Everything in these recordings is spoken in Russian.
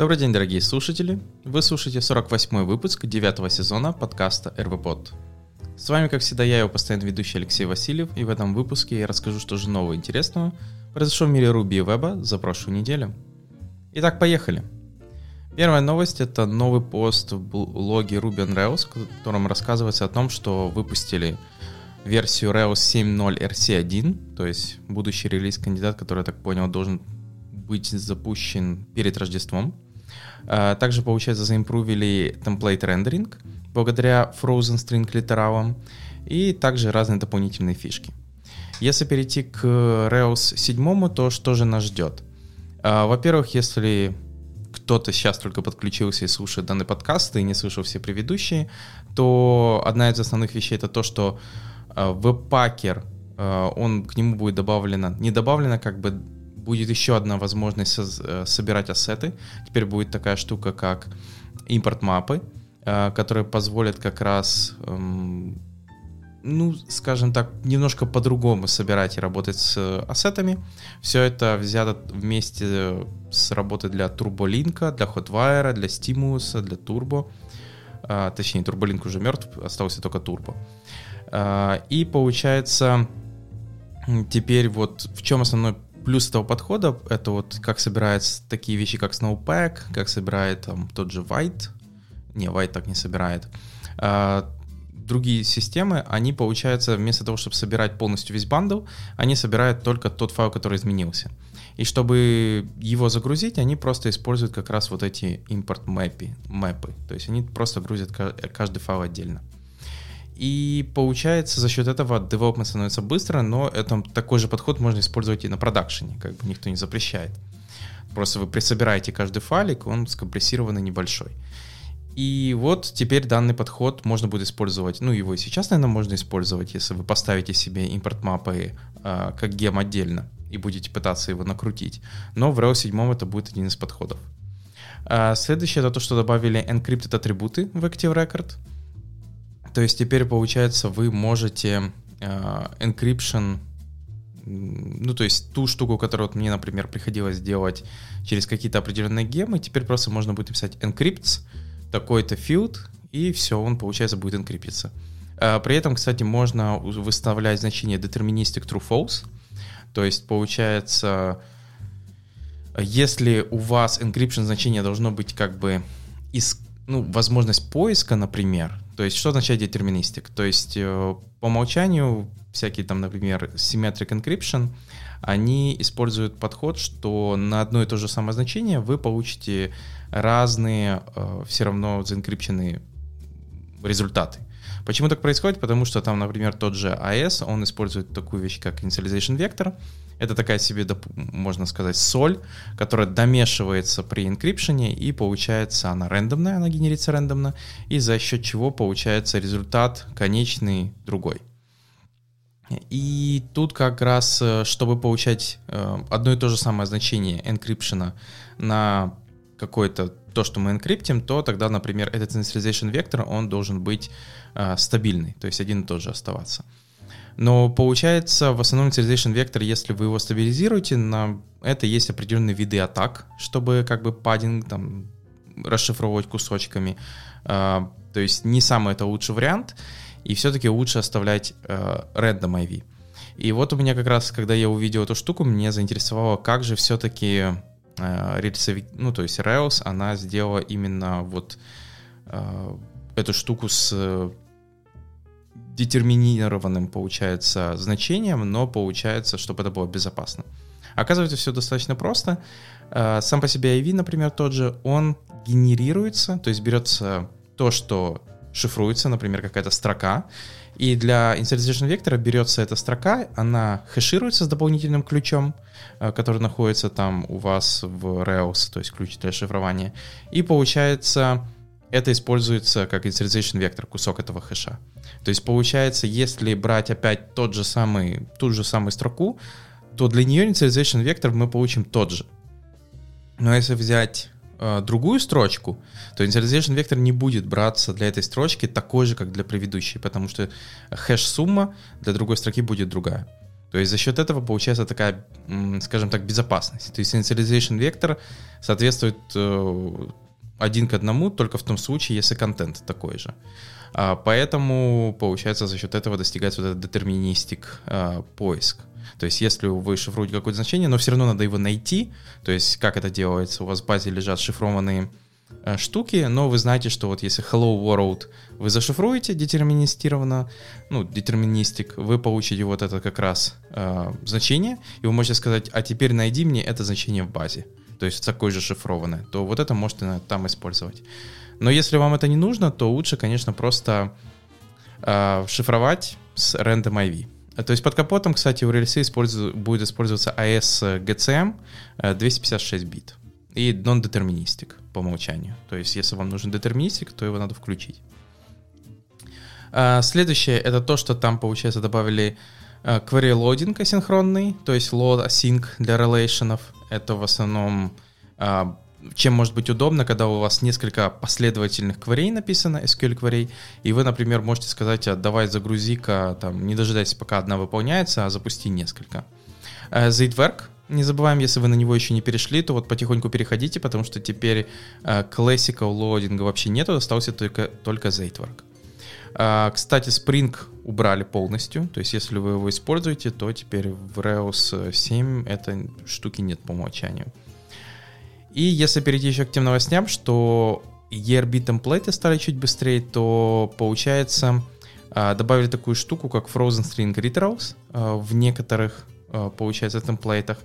Добрый день, дорогие слушатели! Вы слушаете 48 выпуск 9 сезона подкаста РВПод. С вами, как всегда, я, его постоянный ведущий Алексей Васильев, и в этом выпуске я расскажу, что же нового интересного произошло в мире Ruby и веба за прошлую неделю. Итак, поехали! Первая новость — это новый пост в блоге Ruby on Rails, в котором рассказывается о том, что выпустили версию Rails 7.0 RC1, то есть будущий релиз-кандидат, который, я так понял, должен быть запущен перед Рождеством. А, также, получается, заимпровили template рендеринг благодаря Frozen String литералам и также разные дополнительные фишки. Если перейти к Rails 7, то что же нас ждет? А, во-первых, если кто-то сейчас только подключился и слушает данный подкаст и не слышал все предыдущие, то одна из основных вещей это то, что веб-пакер, э, он к нему будет добавлено, не добавлено, как бы будет еще одна возможность э, собирать ассеты. Теперь будет такая штука, как импорт мапы, которая позволит как раз, эм, ну, скажем так, немножко по-другому собирать и работать с ассетами. Все это взято вместе с работой для TurboLink, для Hotwire, для Stimulus, для Turbo. Точнее, TurboLink уже мертв, остался только Turbo. А, и получается, теперь вот в чем основной плюс этого подхода, это вот как собирается такие вещи, как Snowpack, как собирает там тот же White, не, White так не собирает, а, другие системы, они, получается, вместо того, чтобы собирать полностью весь бандл, они собирают только тот файл, который изменился. И чтобы его загрузить, они просто используют как раз вот эти импорт мэпы, мэпы. То есть они просто грузят каждый файл отдельно. И получается, за счет этого development становится быстро, но это, такой же подход можно использовать и на продакшене, как бы никто не запрещает. Просто вы присобираете каждый файлик, он скомпрессированный небольшой. И вот теперь данный подход можно будет использовать, ну его и сейчас, наверное, можно использовать, если вы поставите себе импорт мапы э, как гем отдельно и будете пытаться его накрутить. Но в Rails 7 это будет один из подходов. А следующее это то, что добавили encrypted атрибуты в Active Record. То есть теперь, получается, вы можете э, encryption, ну, то есть ту штуку, которую вот мне, например, приходилось делать через какие-то определенные гемы, теперь просто можно будет написать encrypts, такой-то field, и все, он, получается, будет энкриптиться. Э, при этом, кстати, можно выставлять значение deterministic true false, то есть, получается, если у вас encryption значение должно быть как бы из ну, возможность поиска, например, то есть что означает детерминистик? То есть э, по умолчанию всякие там, например, symmetric encryption, они используют подход, что на одно и то же самое значение вы получите разные э, все равно заинкрипченные результаты. Почему так происходит? Потому что там, например, тот же AES, он использует такую вещь, как initialization vector. Это такая себе, можно сказать, соль, которая домешивается при инкрипшене, и получается она рандомная, она генерится рандомно, и за счет чего получается результат конечный другой. И тут как раз, э, чтобы получать э, одно и то же самое значение энкрипшена на какое-то то, что мы энкриптим, то тогда, например, этот initialization вектор, он должен быть э, стабильный, то есть один и тот же оставаться. Но получается, в основном initialization вектор, если вы его стабилизируете, на это есть определенные виды атак, чтобы как бы паддинг там расшифровывать кусочками. Э, то есть не самый это лучший вариант, и все-таки лучше оставлять э, random IV. И вот у меня как раз, когда я увидел эту штуку, меня заинтересовало, как же все-таки рельсовик, ну, то есть Rails, она сделала именно вот э, эту штуку с детерминированным, получается, значением, но получается, чтобы это было безопасно. Оказывается, все достаточно просто. Э, сам по себе IV, например, тот же, он генерируется, то есть берется то, что шифруется, например, какая-то строка, и для initialization вектора берется эта строка, она хэшируется с дополнительным ключом, э, который находится там у вас в Rails, то есть ключ для шифрования. И получается, это используется как initialization вектор, кусок этого хэша. То есть получается, если брать опять тот же самый, ту же самую строку, то для нее initialization вектор мы получим тот же. Но если взять э, другую строчку, то initialization вектор не будет браться для этой строчки такой же, как для предыдущей, потому что хэш-сумма для другой строки будет другая. То есть за счет этого получается такая, скажем так, безопасность. То есть initialization вектор соответствует э, один к одному только в том случае, если контент такой же. А, поэтому, получается, за счет этого достигается вот этот детерминистик а, поиск. То есть, если вы шифруете какое-то значение, но все равно надо его найти. То есть, как это делается? У вас в базе лежат шифрованные а, штуки, но вы знаете, что вот если hello world вы зашифруете детерминистированно, ну, детерминистик, вы получите вот это как раз э, значение, и вы можете сказать, а теперь найди мне это значение в базе, то есть такое же шифрованное, то вот это можете там использовать. Но если вам это не нужно, то лучше, конечно, просто э, шифровать с random IV. То есть под капотом, кстати, у рельсы будет использоваться AS-GCM 256 бит и non-deterministic по умолчанию. То есть если вам нужен детерминистик, то его надо включить. А, следующее это то, что там, получается, добавили uh, query loading асинхронный, то есть load async для релейшенов. Это в основном uh, чем может быть удобно, когда у вас несколько последовательных кварей написано, SQL кварей, и вы, например, можете сказать, а давай загрузи-ка, там, не дожидайся, пока одна выполняется, а запусти несколько. Zaidwerk, э, не забываем, если вы на него еще не перешли, то вот потихоньку переходите, потому что теперь uh, classical loading вообще нету, остался только, только Zaidwerk. Uh, кстати, Spring убрали полностью, то есть если вы его используете, то теперь в Rails 7 этой штуки нет по умолчанию. И если перейти еще к тем новостям, что ERB темплейты стали чуть быстрее, то получается а, добавили такую штуку, как Frozen String Literals а, в некоторых, а, получается, темплейтах.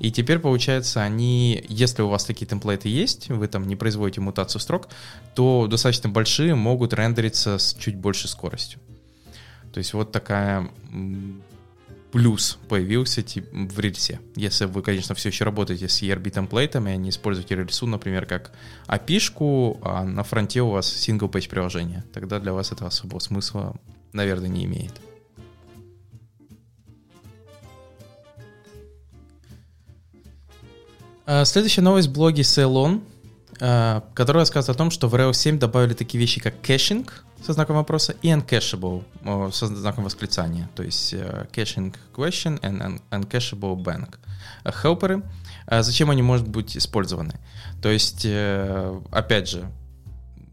И теперь, получается, они, если у вас такие темплейты есть, вы там не производите мутацию строк, то достаточно большие могут рендериться с чуть большей скоростью. То есть вот такая плюс появился в рельсе. Если вы, конечно, все еще работаете с ERB темплейтами, а не используете рельсу, например, как API а на фронте у вас single page приложение, тогда для вас это особого смысла, наверное, не имеет. А, следующая новость в блоге Saeloun, а, которая рассказывает о том, что в Rails 7 добавили такие вещи, как caching, со знаком вопроса и uncacheable со знаком восклицания, то есть uh, caching question and uncacheable bang. Хелперы, uh, зачем они могут быть использованы? То есть, uh, опять же,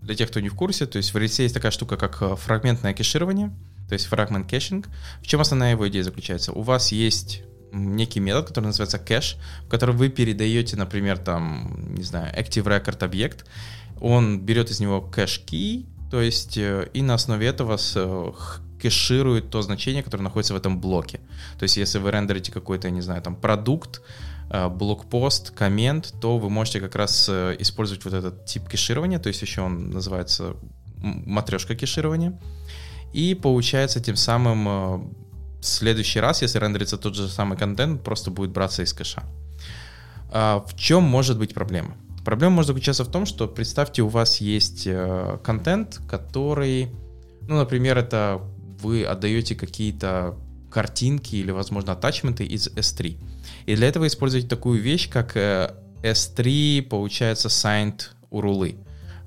для тех, кто не в курсе, то есть в Redis есть такая штука, как фрагментное кэширование, то есть fragment caching. В чем основная его идея заключается? У вас есть некий метод, который называется кэш, в котором вы передаете, например, там, не знаю, active record объект, он берет из него кэш-key, то есть э, и на основе этого э, кэширует то значение, которое находится в этом блоке. То есть если вы рендерите какой-то, не знаю, там продукт, э, блокпост, коммент, то вы можете как раз использовать вот этот тип кэширования, то есть еще он называется матрешка кэширования. И получается тем самым в следующий раз, если рендерится тот же самый контент, просто будет браться из кэша. А в чем может быть проблема? Проблема может заключаться в том, что представьте, у вас есть э, контент, который, ну, например, это вы отдаете какие-то картинки или, возможно, атачменты из S3. И для этого используете такую вещь, как э, S3, получается, signed URL.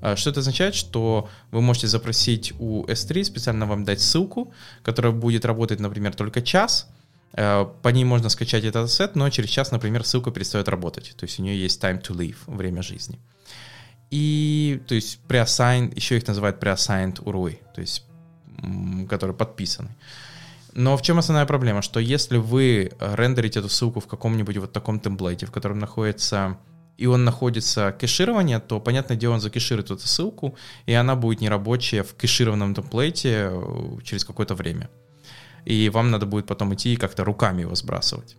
А что это означает? Что вы можете запросить у S3 специально вам дать ссылку, которая будет работать, например, только час, Э, по ней можно скачать этот сет, но через час, например, ссылка перестает работать. То есть у нее есть time to live, время жизни. И, то есть, preassigned, еще их называют preassigned URL, то есть, которые подписаны. Но в чем основная проблема? Что если вы рендерите эту ссылку в каком-нибудь вот таком темплейте, в котором находится и он находится кэширование, то, понятное дело, он закэширует эту ссылку, и она будет нерабочая в кэшированном темплейте э, через какое-то время и вам надо будет потом идти и как-то руками его сбрасывать.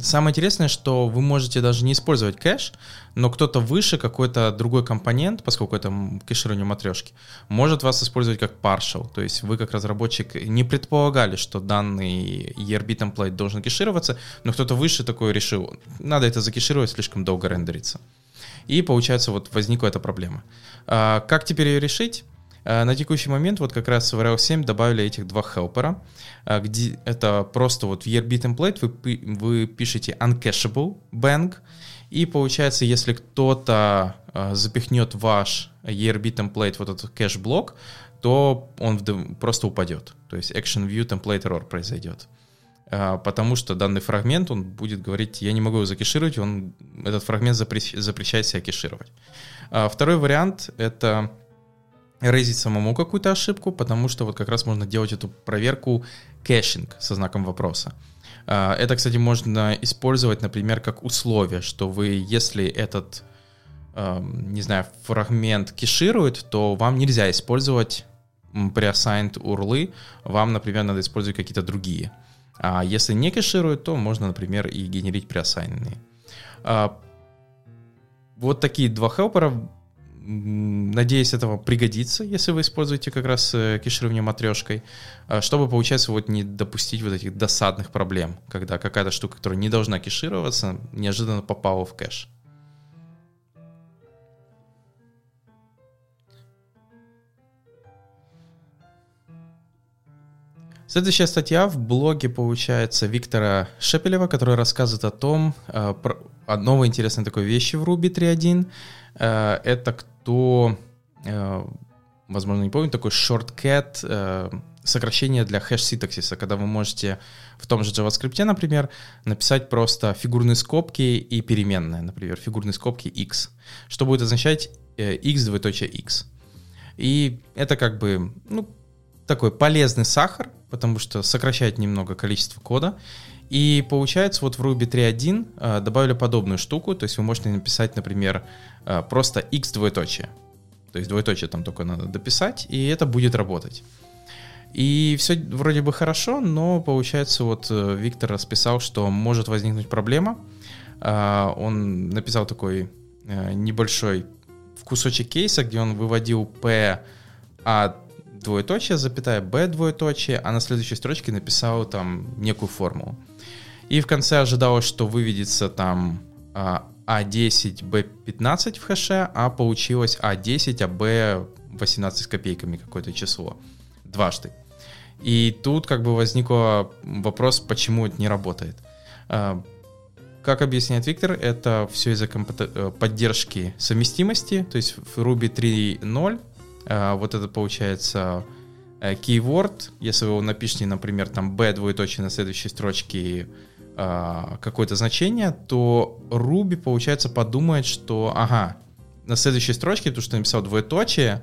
Самое интересное, что вы можете даже не использовать кэш, но кто-то выше, какой-то другой компонент, поскольку это кэширование матрешки, может вас использовать как partial. То есть вы как разработчик не предполагали, что данный ERB темплейт должен кэшироваться, но кто-то выше такой решил, надо это закэшировать, слишком долго рендерится. И получается вот возникла эта проблема. А, как теперь ее решить? Э, на текущий момент вот как раз в Rails 7 добавили этих два хелпера, э, где это просто вот в ERB template вы, вы пишете uncashable bank, И получается, если кто-то э, запихнет ваш ERB template, вот этот кэш-блок, то он просто упадет. То есть action view template error произойдет. Потому что данный фрагмент, он будет говорить, я не могу его закешировать, он, этот фрагмент запрещает себя кешировать. Второй вариант — это рейзить самому какую-то ошибку, потому что вот как раз можно делать эту проверку caching со знаком вопроса. А, это, кстати, можно использовать, например, как условие, что вы, если этот, не знаю, фрагмент кеширует, то вам нельзя использовать presigned урлы, вам, например, надо использовать какие-то другие. А если не кеширует, то можно, например, и генерить presigned. А, вот такие два хелпера Надеюсь, этого пригодится, если вы используете как раз э, кеширование матрешкой, а, чтобы, получается, вот не допустить вот этих досадных проблем, когда какая-то штука, которая не должна кешироваться, неожиданно попала в кэш. Следующая статья в блоге, получается, Виктора Шепелева, который рассказывает о том, э, про, о новой интересной такой вещи в Ruby 3.1. Э, это что, э, возможно, не помню, такой shortcut, э, сокращение для хэш-синтаксиса, когда вы можете в том же JavaScript, например, написать просто фигурные скобки и переменные, например, фигурные скобки x, что будет означать э, x двоеточие x. И это как бы, ну, такой полезный сахар, потому что сокращает немного количество кода. И получается, вот в Ruby 3.1 э, добавили подобную штуку, то есть вы можете написать, например, э, просто x двоеточие. То есть двоеточие там только надо дописать, и это будет работать. И все вроде бы хорошо, но получается, вот э, Виктор расписал, что может возникнуть проблема. Он написал такой небольшой кусочек кейса, где он выводил p а двоеточие, запятая b двоеточие, а на следующей строчке написал там некую формулу. И в конце ожидалось, что выведется там А10, B15 в хэше, а получилось А10, а B18 с копейками какое-то число. Дважды. И тут как бы возник вопрос, почему это не работает. А, как объясняет Виктор, это все из-за э, поддержки совместимости, то есть в Ruby 3.0 а, вот это получается э, keyword, если вы его напишете, например, там b двоеточие на следующей строчке а, какое-то значение, то Ruby, получается, подумает, что, ага, на следующей строчке, то, что написал двоеточие,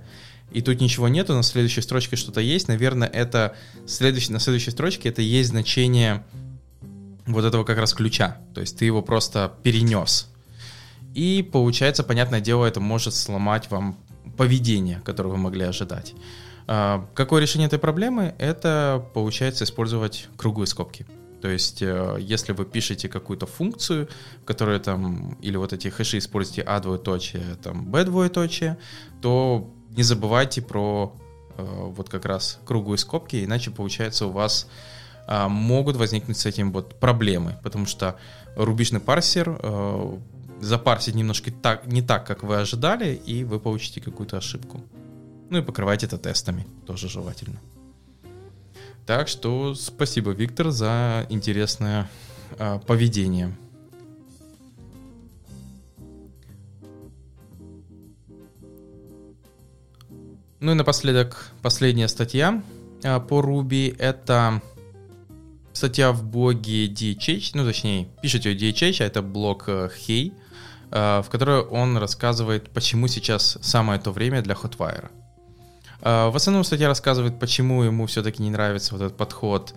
и тут ничего нету, на следующей строчке что-то есть, наверное, это следующий, на следующей строчке это есть значение вот этого как раз ключа, то есть ты его просто перенес. И получается, понятное дело, это может сломать вам поведение, которое вы могли ожидать. А, какое решение этой проблемы? Это получается использовать круглые скобки. То есть, э, если вы пишете какую-то функцию, которая там, или вот эти хэши используете а двоеточие, там b двоеточие, то не забывайте про э, вот как раз круглые скобки, иначе получается у вас э, могут возникнуть с этим вот проблемы, потому что рубежный парсер э, запарсит немножко так, не так, как вы ожидали, и вы получите какую-то ошибку. Ну и покрывайте это тестами, тоже желательно. Так что спасибо, Виктор, за интересное э, поведение. Ну и напоследок последняя статья э, по Ruby. Это статья в блоге DHH, ну точнее, пишите ее DHH, а это блог э, Hey, э, в которой он рассказывает, почему сейчас самое то время для Hotwire. А, в основном статья рассказывает, почему ему все-таки не нравится вот этот подход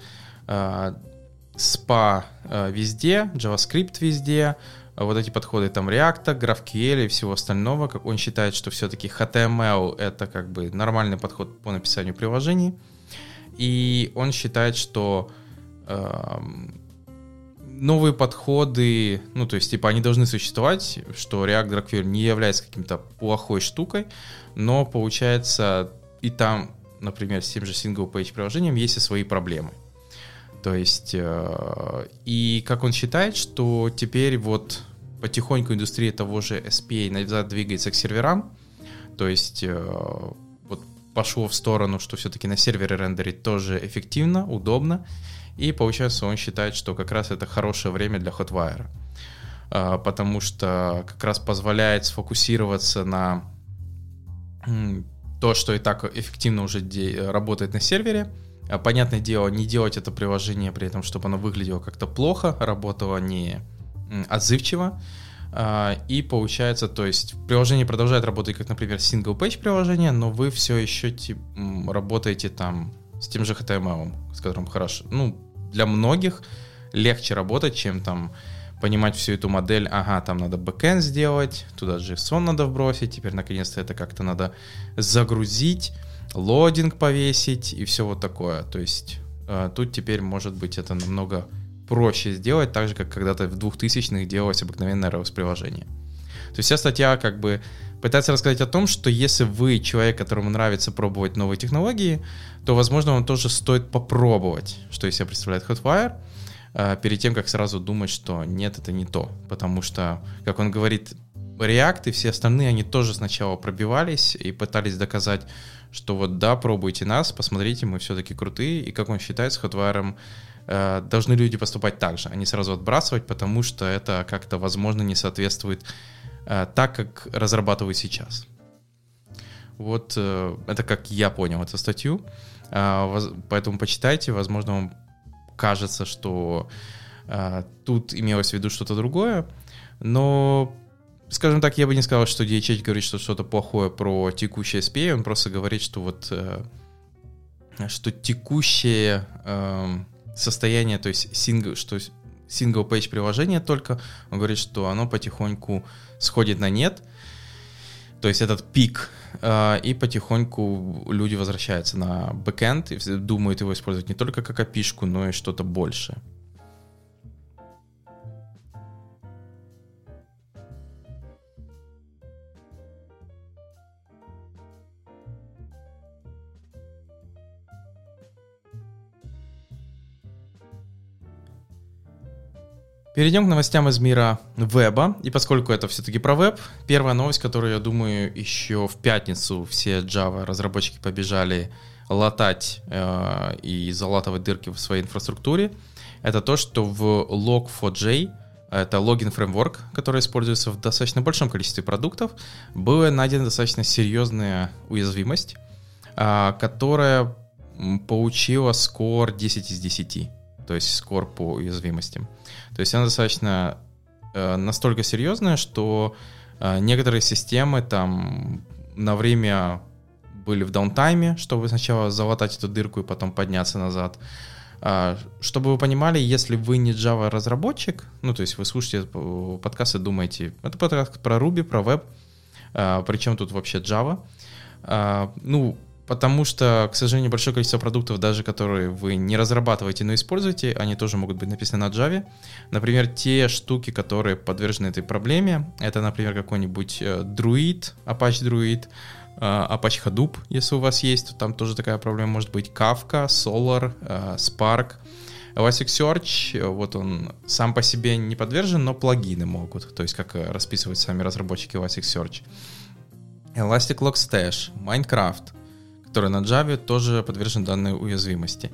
а, а, везде, JavaScript везде, вот эти подходы там React, GraphQL и всего остального, как он считает, что все-таки HTML это как бы нормальный подход по написанию приложений. И он считает, что новые подходы, ну то есть типа они должны существовать, что React GraphQL не является каким-то плохой штукой, но получается и там, например, с тем же single-page приложением есть и свои проблемы. То есть, э, и как он считает, что теперь вот потихоньку индустрия того же SPA назад двигается к серверам, то есть э, вот пошло в сторону, что все-таки на сервере рендерить тоже эффективно, удобно, и получается он считает, что как раз это хорошее время для Hotwire. потому что как раз позволяет сфокусироваться на то, что и так эффективно уже работает на сервере. Понятное дело, не делать это приложение при этом, чтобы оно выглядело как-то плохо, работало не отзывчиво. А, и получается, то есть приложение продолжает работать как, например, single-page приложение, но вы все еще тип, работаете там с тем же HTML, с которым хорошо. Ну, для многих легче работать, чем там понимать всю эту модель, ага, там надо бэкэнд сделать, туда JSON надо вбросить, теперь наконец-то это как-то надо загрузить, лодинг повесить и все вот такое. То есть э, тут теперь может быть это намного проще сделать, так же, как когда-то в 2000-х делалось обыкновенное ROS-приложение. То есть вся статья как бы пытается рассказать о том, что если вы человек, которому нравится пробовать новые технологии, то, возможно, вам тоже стоит попробовать, что из себя представляет Hotwire, перед тем, как сразу думать, что нет, это не то. Потому что, как он говорит, React и все остальные, они тоже сначала пробивались и пытались доказать, что вот да, пробуйте нас, посмотрите, мы все-таки крутые. И как он считает, с Hotwire э, должны люди поступать так же, а не сразу отбрасывать, потому что это как-то, возможно, не соответствует э, так, как разрабатывают сейчас. Вот э, это как я понял эту статью. Э, поэтому почитайте, возможно, вам кажется, что э, тут имелось в виду что-то другое. Но скажем так, я бы не сказал, что DHH говорит, что что-то плохое про текущее SPA, он просто говорит, что вот э, что текущее э, состояние, то есть сингл, что page приложение только, он говорит, что оно потихоньку сходит на нет, то есть этот пик, э, и потихоньку люди возвращаются на бэкэнд и думают его использовать не только как опишку, но и что-то большее. Перейдем к новостям из мира веба. И поскольку это все-таки про веб, первая новость, которую, я думаю, еще в пятницу все Java разработчики побежали латать э, и залатывать дырки в своей инфраструктуре, это то, что в Log4j, это логин фреймворк, который используется в достаточно большом количестве продуктов, была найдена достаточно серьезная уязвимость, э, которая получила скор 10 из 10 то есть скор по уязвимостям. То есть она достаточно э, настолько серьезная, что э, некоторые системы там на время были в даунтайме, чтобы сначала залатать эту дырку и потом подняться назад. А, чтобы вы понимали, если вы не Java разработчик, ну то есть вы слушаете подкаст и думаете, это подкаст про Ruby, про веб, а, причем тут вообще Java. А, ну, Потому что, к сожалению, большое количество продуктов, даже которые вы не разрабатываете, но используете, они тоже могут быть написаны на Java. Например, те штуки, которые подвержены этой проблеме, это, например, какой-нибудь э, Druid, Apache Druid, э, Apache Hadoop, если у вас есть, то там тоже такая проблема может быть. Kafka, Solar, э, Spark. Elasticsearch, вот он сам по себе не подвержен, но плагины могут, то есть как расписывают сами разработчики Elasticsearch. Elastic Logstash, Minecraft, который на Java тоже подвержен данной уязвимости.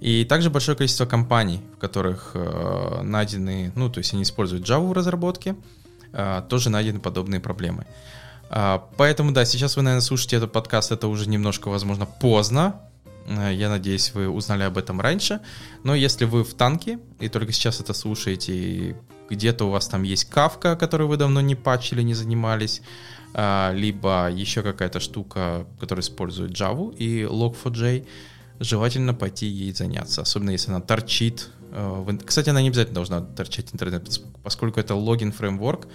И также большое количество компаний, в которых э, найдены, ну, то есть они используют Java в разработке, э, тоже найдены подобные проблемы. Э, поэтому, да, сейчас вы, наверное, слушаете этот подкаст, это уже немножко, возможно, поздно. Э, я надеюсь, вы узнали об этом раньше. Но если вы в танке и только сейчас это слушаете, и где-то у вас там есть кавка, которой вы давно не патчили, не занимались, а, либо еще какая-то штука, которая использует Java и Log4j, желательно пойти ей заняться, особенно если она торчит. А, кстати, она не обязательно должна торчать интернет, поскольку это логин фреймворк,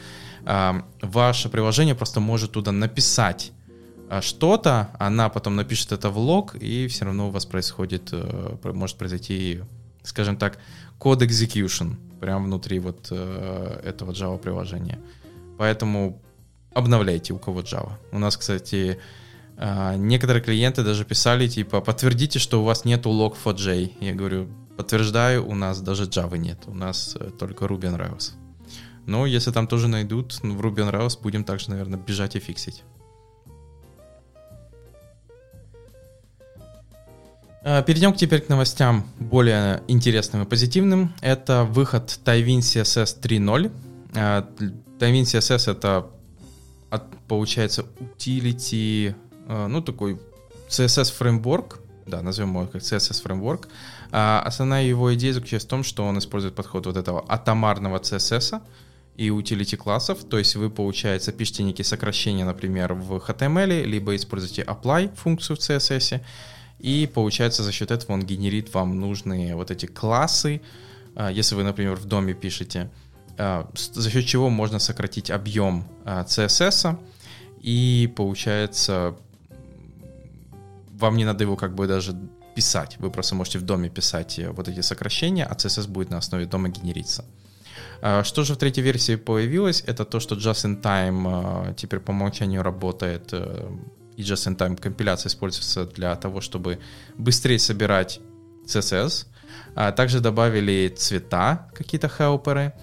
а, ваше приложение просто может туда написать что-то, она потом напишет это в лог, и все равно у вас происходит, э, может произойти, скажем так, код execution прямо внутри вот э, этого Java приложения. Поэтому обновляйте у кого Java. У нас, кстати, а, некоторые клиенты даже писали, типа, подтвердите, что у вас нету log4j. Я говорю, подтверждаю, у нас даже Java нет, у нас э, только Ruby on Rails. Но если там тоже найдут, ну, в Ruby on Rails будем также, наверное, бежать и фиксить. Перейдем теперь к новостям более интересным и позитивным. Это выход Tailwind CSS 3.0. Tailwind CSS это получается utility, ну такой CSS фреймворк, да, назовем его как CSS фреймворк. Основная его идея заключается в том, что он использует подход вот этого атомарного CSS, и utility классов, то есть вы, получается, пишете некие сокращения, например, в HTML, либо используете apply функцию в CSS, и получается за счет этого он генерит вам нужные вот эти классы, а, если вы, например, в доме пишете, а, за счет чего можно сократить объем CSS, а, и получается вам не надо его как бы даже писать, вы просто можете в доме писать э, вот эти сокращения, а CSS будет на основе дома генериться. Что же в третьей версии появилось? Это то, что Just in Time теперь по умолчанию работает, э, и Just in Time компиляция используется для того, чтобы быстрее собирать CSS. А, также добавили цвета, какие-то хелперы,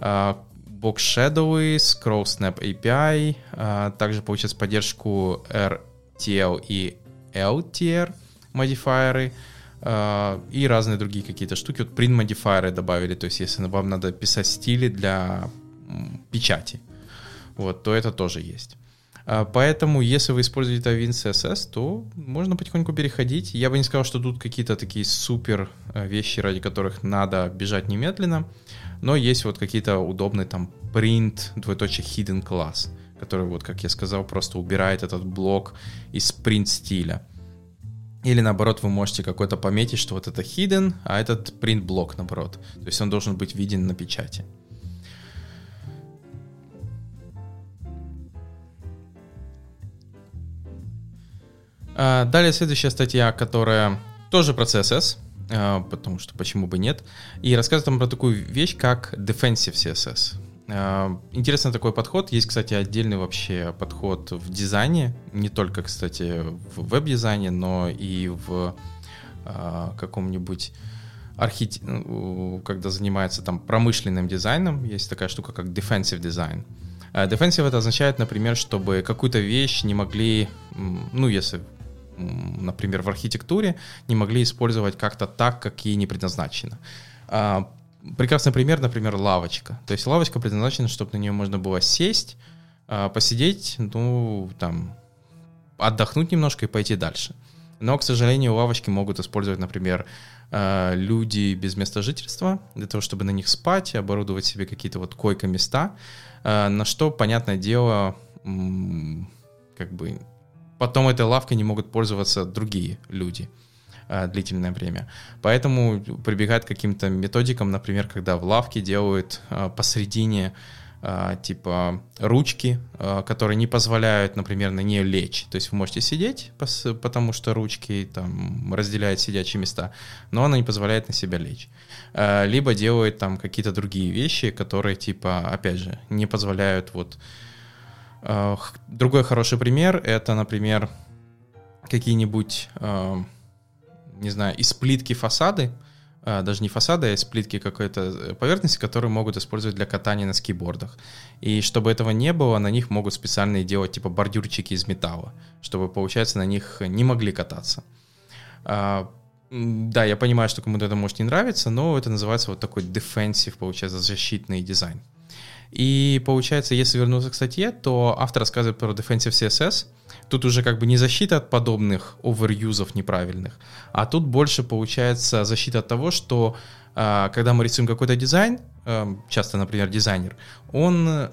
Box Shadow, Scroll Snap API, также получается поддержку RTL и LTR модифайеры, а, и разные другие какие-то штуки. Вот print модифайеры добавили, то есть если вам надо писать стили для печати, вот, то это тоже есть. А, поэтому, если вы используете Avin CSS, то можно потихоньку переходить. Я бы не сказал, что тут какие-то такие супер а, вещи, ради которых надо бежать немедленно, но есть вот какие-то удобные там print, двоеточие hidden class, который, вот, как я сказал, просто убирает этот блок из print стиля. Или наоборот, вы можете какой-то пометить, что вот это hidden, а этот print блок наоборот. То есть он должен быть виден на печати. Далее следующая статья, которая тоже про CSS, а, потому что почему бы нет, и рассказывает там про такую вещь, как defensive CSS. А, интересный такой подход. Есть, кстати, отдельный вообще подход в дизайне, не только, кстати, в веб-дизайне, но и в а, каком-нибудь архит... Ну, когда занимается там промышленным дизайном, есть такая штука, как defensive design. А, defensive это означает, например, чтобы какую-то вещь не могли, ну, если, например, в архитектуре, не могли использовать как-то так, как ей не предназначено прекрасный пример, например, лавочка. То есть лавочка предназначена, чтобы на нее можно было сесть, а, посидеть, ну, там, отдохнуть немножко и пойти дальше. Но, к сожалению, лавочки могут использовать, например, а, люди без места жительства для того, чтобы на них спать, оборудовать себе какие-то вот койко-места, а, на что, понятное дело, как бы потом этой лавкой не могут пользоваться другие люди. А, длительное время. Поэтому прибегают к каким-то методикам, например, когда в лавке делают а, посередине а, типа ручки, которые не позволяют, например, на нее лечь. То есть вы можете сидеть, потому что ручки там разделяют сидячие места, но она не позволяет на себя лечь. Либо делают там какие-то другие вещи, которые типа, опять же, не позволяют вот... Другой хороший пример — это, например, какие-нибудь не знаю, из плитки фасады, а, даже не фасады, а из плитки какой-то э, поверхности, которые могут использовать для катания на скейбордах. И чтобы этого не было, на них могут специально делать типа бордюрчики из металла, чтобы, получается, на них не могли кататься. Да, я понимаю, что кому-то это может не нравиться, но это называется вот такой defensive, получается, защитный дизайн. И получается, если вернуться к статье, то автор рассказывает про defensive CSS — Тут уже как бы не защита от подобных оверюзов неправильных, а тут больше получается защита от того, что а, когда мы рисуем какой-то дизайн, а, часто, например, дизайнер, он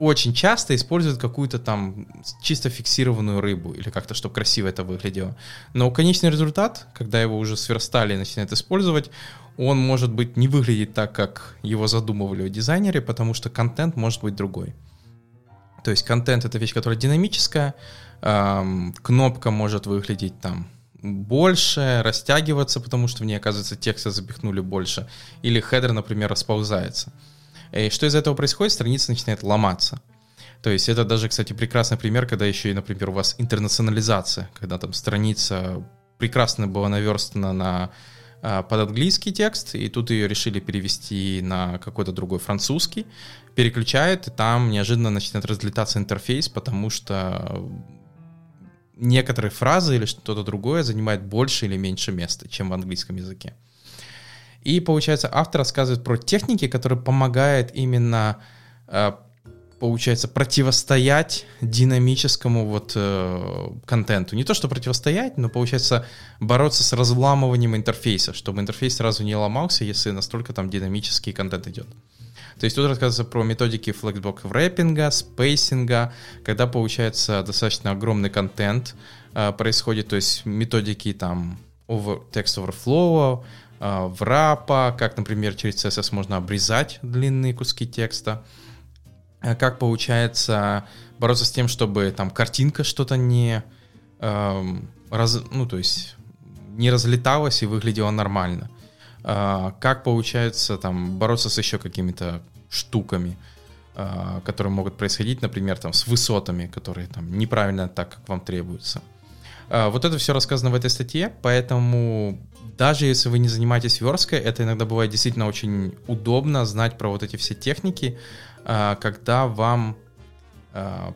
очень часто использует какую-то там чисто фиксированную рыбу или как-то, чтобы красиво это выглядело. Но конечный результат, когда его уже сверстали и начинают использовать, он может быть не выглядит так, как его задумывали дизайнеры, потому что контент может быть другой. То есть контент — это вещь, которая динамическая, кнопка может выглядеть там больше, растягиваться, потому что в ней, оказывается, текста запихнули больше, или хедер, например, расползается. И что из этого происходит? Страница начинает ломаться. То есть это даже, кстати, прекрасный пример, когда еще и, например, у вас интернационализация, когда там страница прекрасно была наверстана на под английский текст, и тут ее решили перевести на какой-то другой французский, переключает, и там неожиданно начинает разлетаться интерфейс, потому что некоторые фразы или что-то другое занимает больше или меньше места, чем в английском языке. И получается, автор рассказывает про техники, которые помогают именно э, получается, противостоять динамическому вот э, контенту. Не то, что противостоять, но, получается, бороться с разламыванием интерфейса, чтобы интерфейс сразу не ломался, если настолько там динамический контент идет. То есть тут рассказывается про методики флексблок рэппинга, спейсинга, когда, получается, достаточно огромный контент э, происходит, то есть методики там over, text overflow, э, врапа, как, например, через CSS можно обрезать длинные куски текста, э, как, получается, бороться с тем, чтобы там картинка что-то не, э, раз, ну, то есть не разлеталась и выглядела нормально. А, как получается там бороться с еще какими-то штуками, а, которые могут происходить, например, там с высотами, которые там неправильно так, как вам требуется. А, вот это все рассказано в этой статье, поэтому даже если вы не занимаетесь версткой, это иногда бывает действительно очень удобно знать про вот эти все техники, когда вам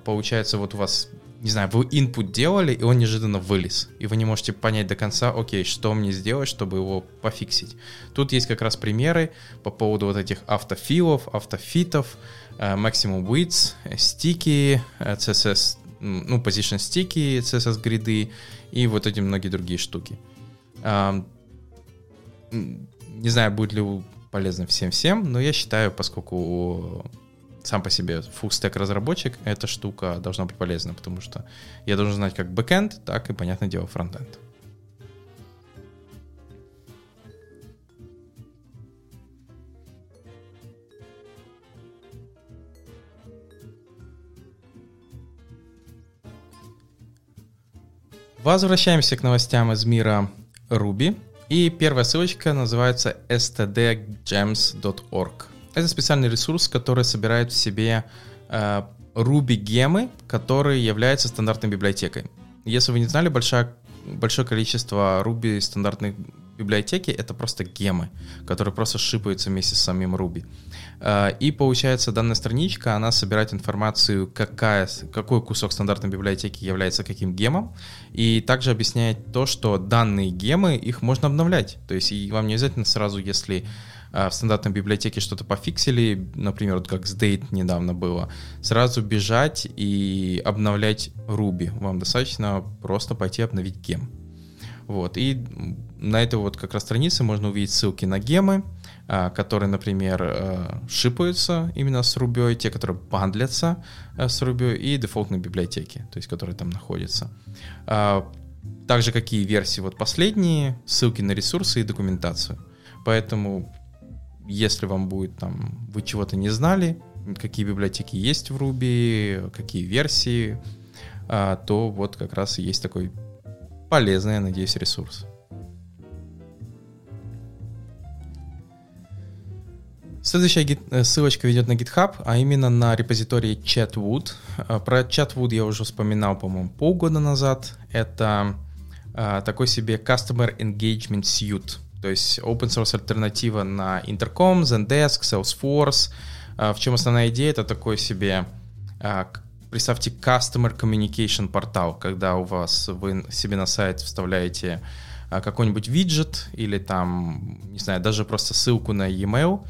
получается вот у вас не знаю, вы input делали, и он неожиданно вылез, и вы не можете понять до конца, окей, что мне сделать, чтобы его пофиксить. Тут есть как раз примеры по поводу вот этих автофилов, автофитов, э, maximum widths, sticky, э, CSS, ну, position sticky, CSS гриды и вот эти многие другие штуки. Не знаю, будет ли полезно всем-всем, но я считаю, поскольку сам по себе stack разработчик, эта штука должна быть полезна, потому что я должен знать как бэкэнд, так и, понятное дело, фронтенд. Возвращаемся к новостям из мира Ruby. И первая ссылочка называется stdgems.org. Это специальный ресурс, который собирает в себе э, Ruby гемы, которые являются стандартной библиотекой. Если вы не знали, большое, большое количество Ruby стандартных библиотеки это просто гемы, которые просто шипаются вместе с самим Ruby. Э, и получается, данная страничка, она собирает информацию, какая, какой кусок стандартной библиотеки является каким гемом, и также объясняет то, что данные гемы, их можно обновлять. То есть и вам не обязательно сразу, если а, в стандартной библиотеке что-то пофиксили, например, вот как с Date недавно было, сразу бежать и обновлять Ruby. Вам достаточно просто пойти обновить гем. Вот, и на этой вот как раз странице можно увидеть ссылки на гемы, а, которые, например, э, шипаются именно с Ruby, те, которые бандлятся э, с Ruby, и дефолтные библиотеки, то есть которые там находятся. А, также какие версии вот последние, ссылки на ресурсы и документацию. Поэтому если вам будет там, вы чего-то не знали, какие библиотеки есть в Ruby, какие версии, а, то вот как раз есть такой полезный, я надеюсь, ресурс. Следующая э, ссылочка ведет на GitHub, а именно на репозиторий Chatwood. А, про Chatwood я уже вспоминал, по-моему, полгода назад. Это а, такой себе Customer Engagement Suite. То есть open source альтернатива на Intercom, Zendesk, Salesforce. А, в чем основная идея? Это такой себе, а, представьте, Customer Communication портал, когда у вас вы себе на сайт вставляете а, какой-нибудь виджет или там, не знаю, даже просто ссылку на e-mail.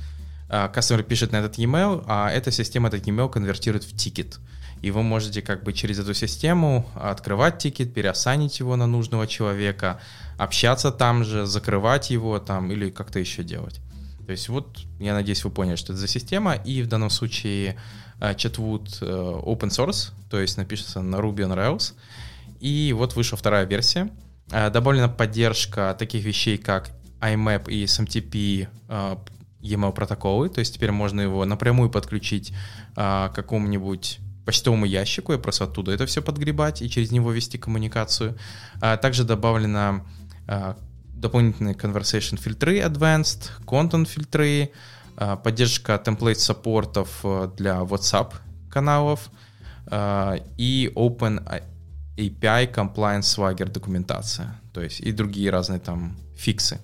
Customer пишет на этот e-mail, а эта система этот e-mail конвертирует в тикет и вы можете как бы через эту систему открывать тикет, переассайнить его на нужного человека, общаться там же, закрывать его там или как-то еще делать. То есть вот, я надеюсь, вы поняли, что это за система, и в данном случае Chatwoot э, open source, то есть напишется на Ruby on Rails, и вот вышла вторая версия. Э, добавлена поддержка таких вещей, как IMAP и SMTP email протоколы, то есть теперь можно его напрямую подключить к какому-нибудь почтовому ящику, я просто оттуда это все подгребать и через него вести коммуникацию. А также добавлено а, дополнительные conversation фильтры advanced, content фильтры, поддержка template саппортов э, для WhatsApp каналов а, и Open API Compliance Swagger документация, то есть и другие разные там фиксы.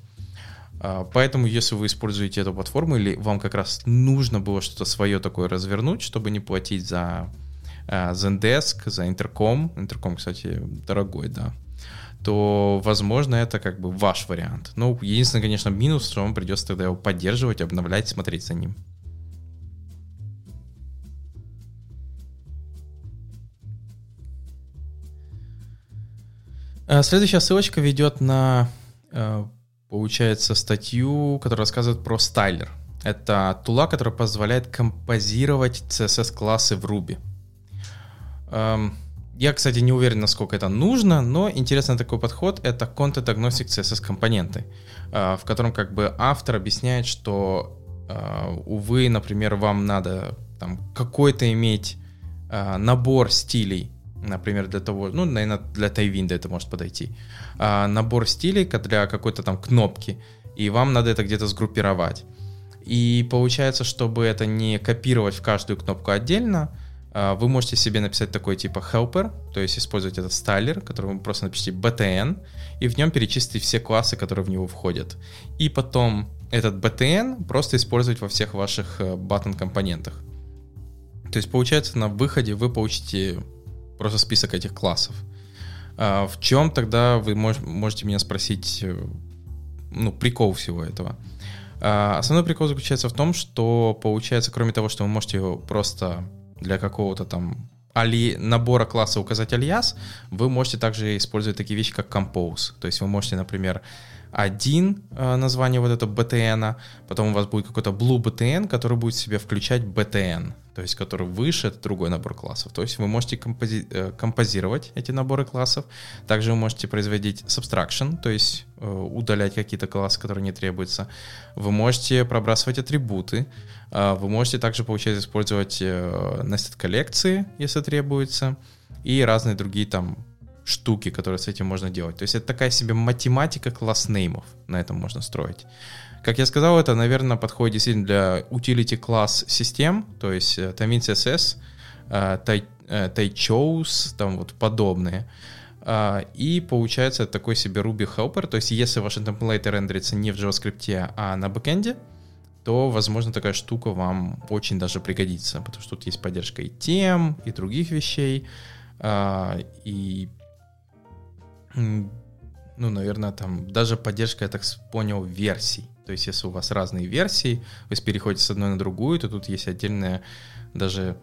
Поэтому, если вы используете эту платформу или вам как раз нужно было что-то свое такое развернуть, чтобы не платить за Zendesk, за Intercom, Intercom, кстати, дорогой, да, то, возможно, это как бы ваш вариант. Ну, единственный, конечно, минус, что вам придется тогда его поддерживать, обновлять, смотреть за ним. Э, следующая ссылочка ведет на, э, получается, статью, которая рассказывает про стайлер. Это тула, которая позволяет композировать CSS-классы в Ruby. Я, кстати, не уверен, насколько это нужно, но интересный такой подход — это Content Agnostic CSS компоненты, э, в котором как бы автор объясняет, что, увы, например, вам надо там какой-то иметь набор стилей, например, для того, ну, наверное, для Тайвинда это может подойти, а, набор стилей для какой-то там кнопки, и вам надо это где-то сгруппировать. И получается, чтобы это не копировать в каждую кнопку отдельно, а, вы можете себе написать такой типа helper, то есть использовать этот стайлер, который вы просто напишите btn, и в нем перечислите все классы, которые в него входят. И потом этот btn просто использовать во всех ваших button э, компонентах. То есть получается на выходе вы получите просто список этих классов. А в чем тогда вы мож, можете меня спросить, э, ну, прикол всего этого? А основной прикол заключается в том, что получается, кроме того, что вы можете просто для какого-то там али... набора класса указать альяс, вы можете также использовать такие вещи, как compose. То есть вы можете, например, один э, название вот этого BTN, потом у вас будет какой-то blue BTN, который будет в себя включать BTN, то есть который выше, это другой набор классов. То есть вы можете компози- э, композировать эти наборы классов. Также вы можете производить subtraction, то есть э, удалять какие-то классы, которые не требуются. Вы можете пробрасывать атрибуты. Э, вы можете также, получается, использовать э, nested коллекции, если требуется, и разные другие там штуки, которые с этим можно делать. То есть это такая себе математика класснеймов, на этом можно строить. Как я сказал, это, наверное, подходит действительно для utility класс систем, то есть э, Tamin CSS, Taichos, э, там вот подобные. А, и получается такой себе Ruby Helper, то есть если ваши темплейты рендерятся не в JavaScript, а на бэкэнде, то, возможно, такая штука вам очень даже пригодится, потому что тут есть поддержка и тем, и других вещей, а, и ну, наверное, там даже поддержка, я так понял, версий. То есть, если у вас разные версии, вы переходите с одной на другую, то тут есть отдельная даже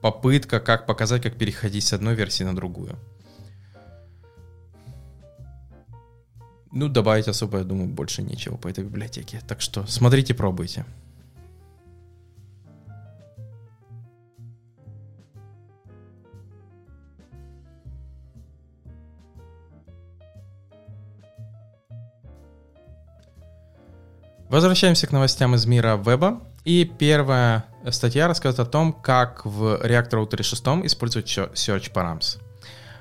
попытка, как показать, как переходить с одной версии на другую. Ну, добавить особо, я думаю, больше нечего по этой библиотеке. Так что смотрите, пробуйте. Возвращаемся к новостям из мира веба. И первая статья рассказывает о том, как в React Router 6 использовать Search Params.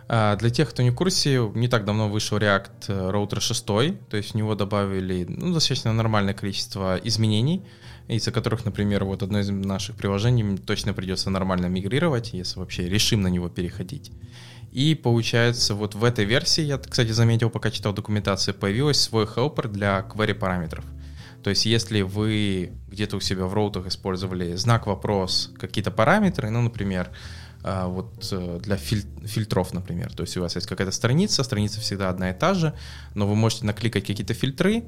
А, для тех, кто не в курсе, не так давно вышел React Router 6, то есть в него добавили ну, достаточно нормальное количество изменений, из-за которых, например, вот одно из наших приложений точно придется нормально мигрировать, если вообще решим на него переходить. И получается, вот в этой версии, я, кстати, заметил, пока читал документацию, появился свой helper для query параметров. То есть если вы где-то у себя в роутах использовали знак вопрос, какие-то параметры, ну, например, а, вот э, для фильтров, например. То есть у вас есть какая-то страница, страница всегда одна и та же, но вы можете накликать какие-то фильтры,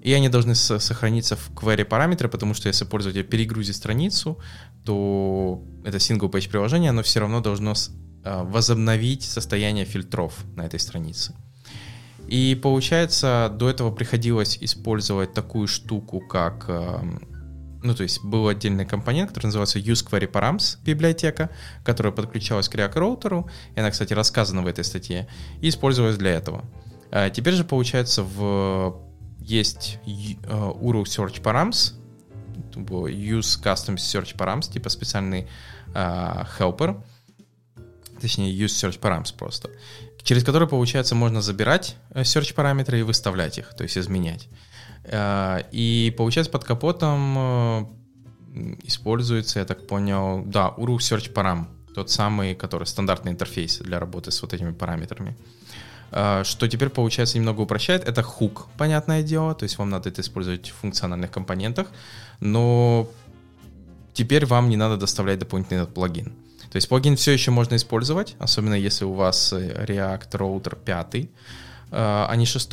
и они должны сохраниться в query параметры, потому что если пользователь перегрузит страницу, то это single page приложение, оно все равно должно а, возобновить состояние фильтров на этой странице. И получается, до этого приходилось использовать такую штуку, как эм, ну, то есть был отдельный компонент, который назывался useQueryParams библиотека, которая подключалась к React роутеру, и она, кстати, рассказана в этой статье, и использовалась для этого. А теперь же, получается, в есть URL Search Params, Use Custom Search Params, типа специальный uh, helper, точнее, Use Search Params просто через который, получается, можно забирать э, search параметры и выставлять их, то есть изменять. Э, и получается под капотом э, используется, я так понял, да, URL Search Param, тот самый, который стандартный интерфейс для работы с вот этими параметрами. Что теперь, получается, немного упрощает, это хук, понятное дело, то есть вам надо это использовать в функциональных компонентах, но теперь вам не надо доставлять дополнительный этот плагин. То есть плагин все еще можно использовать, особенно если у вас э, React Router 5, э, а не 6.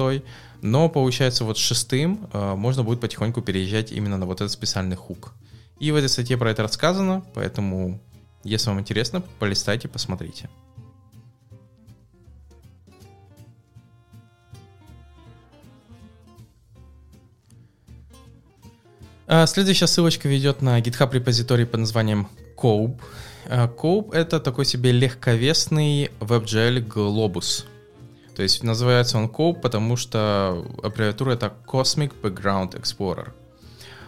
Но получается вот шестым э, можно будет потихоньку переезжать именно на вот этот специальный хук. И в этой статье про это рассказано, поэтому если вам интересно, полистайте, посмотрите. А, следующая ссылочка ведет на GitHub репозиторий под названием Cope. А, Cope — это такой себе легковесный WebGL глобус. То есть называется он Cope, потому что аббревиатура это Cosmic Background Explorer.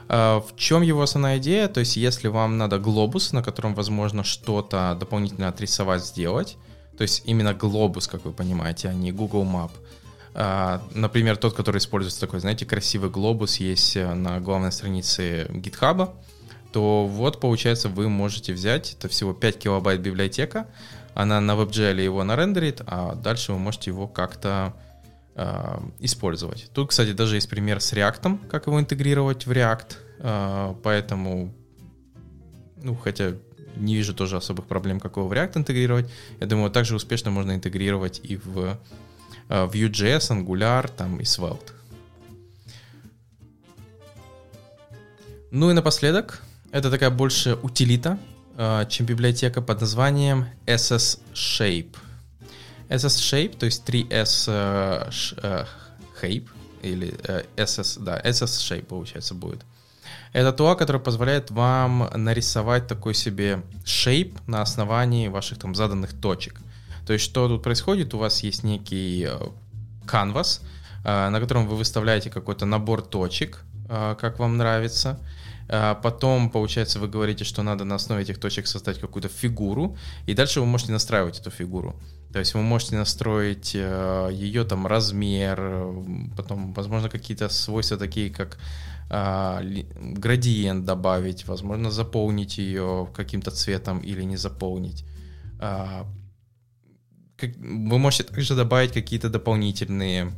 А, в чем его основная идея? То есть если вам надо глобус, на котором возможно что-то дополнительно отрисовать, сделать, то есть именно глобус, как вы понимаете, а не Google Map — а, например, тот, который используется такой, знаете, красивый глобус есть э, на главной странице GitHub, то вот, получается, вы можете взять, это всего 5 килобайт библиотека, она на WebGL его нарендерит, а дальше вы можете его как-то э, использовать. Тут, кстати, даже есть пример с React, как его интегрировать в React, э, поэтому, ну, хотя не вижу тоже особых проблем, как его в React интегрировать. Я думаю, также успешно можно интегрировать и в Э, Vue.js, Angular там, и Svelte. Ну и напоследок, это такая больше утилита, чем библиотека под названием SS Shape. SS Shape, то есть 3S uh, Shape, или SS, да, SS Shape получается будет. Это то, которое позволяет вам нарисовать такой себе shape на основании ваших там заданных точек. То есть что тут происходит? У вас есть некий canvas, э, э, на котором вы выставляете какой-то набор точек, э, как вам нравится. Потом, получается, вы говорите, что надо на основе этих точек создать какую-то фигуру, и дальше вы можете настраивать эту фигуру. То есть вы можете настроить ее там размер, потом, возможно, какие-то свойства такие, как градиент добавить, возможно, заполнить ее каким-то цветом или не заполнить вы можете также добавить какие-то дополнительные,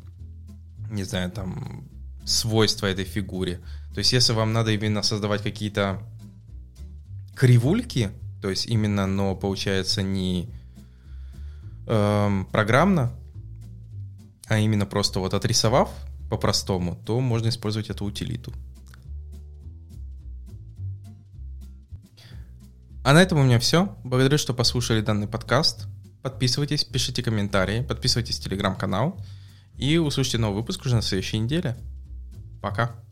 не знаю, там, свойства этой фигуре. То есть, если вам надо именно создавать какие-то кривульки, то есть именно, но получается не эм, программно, а именно просто вот отрисовав по-простому, то можно использовать эту утилиту. А на этом у меня все. Благодарю, что послушали данный подкаст. Подписывайтесь, пишите комментарии, подписывайтесь в телеграм-канал и услышите новый выпуск уже на следующей неделе. Пока.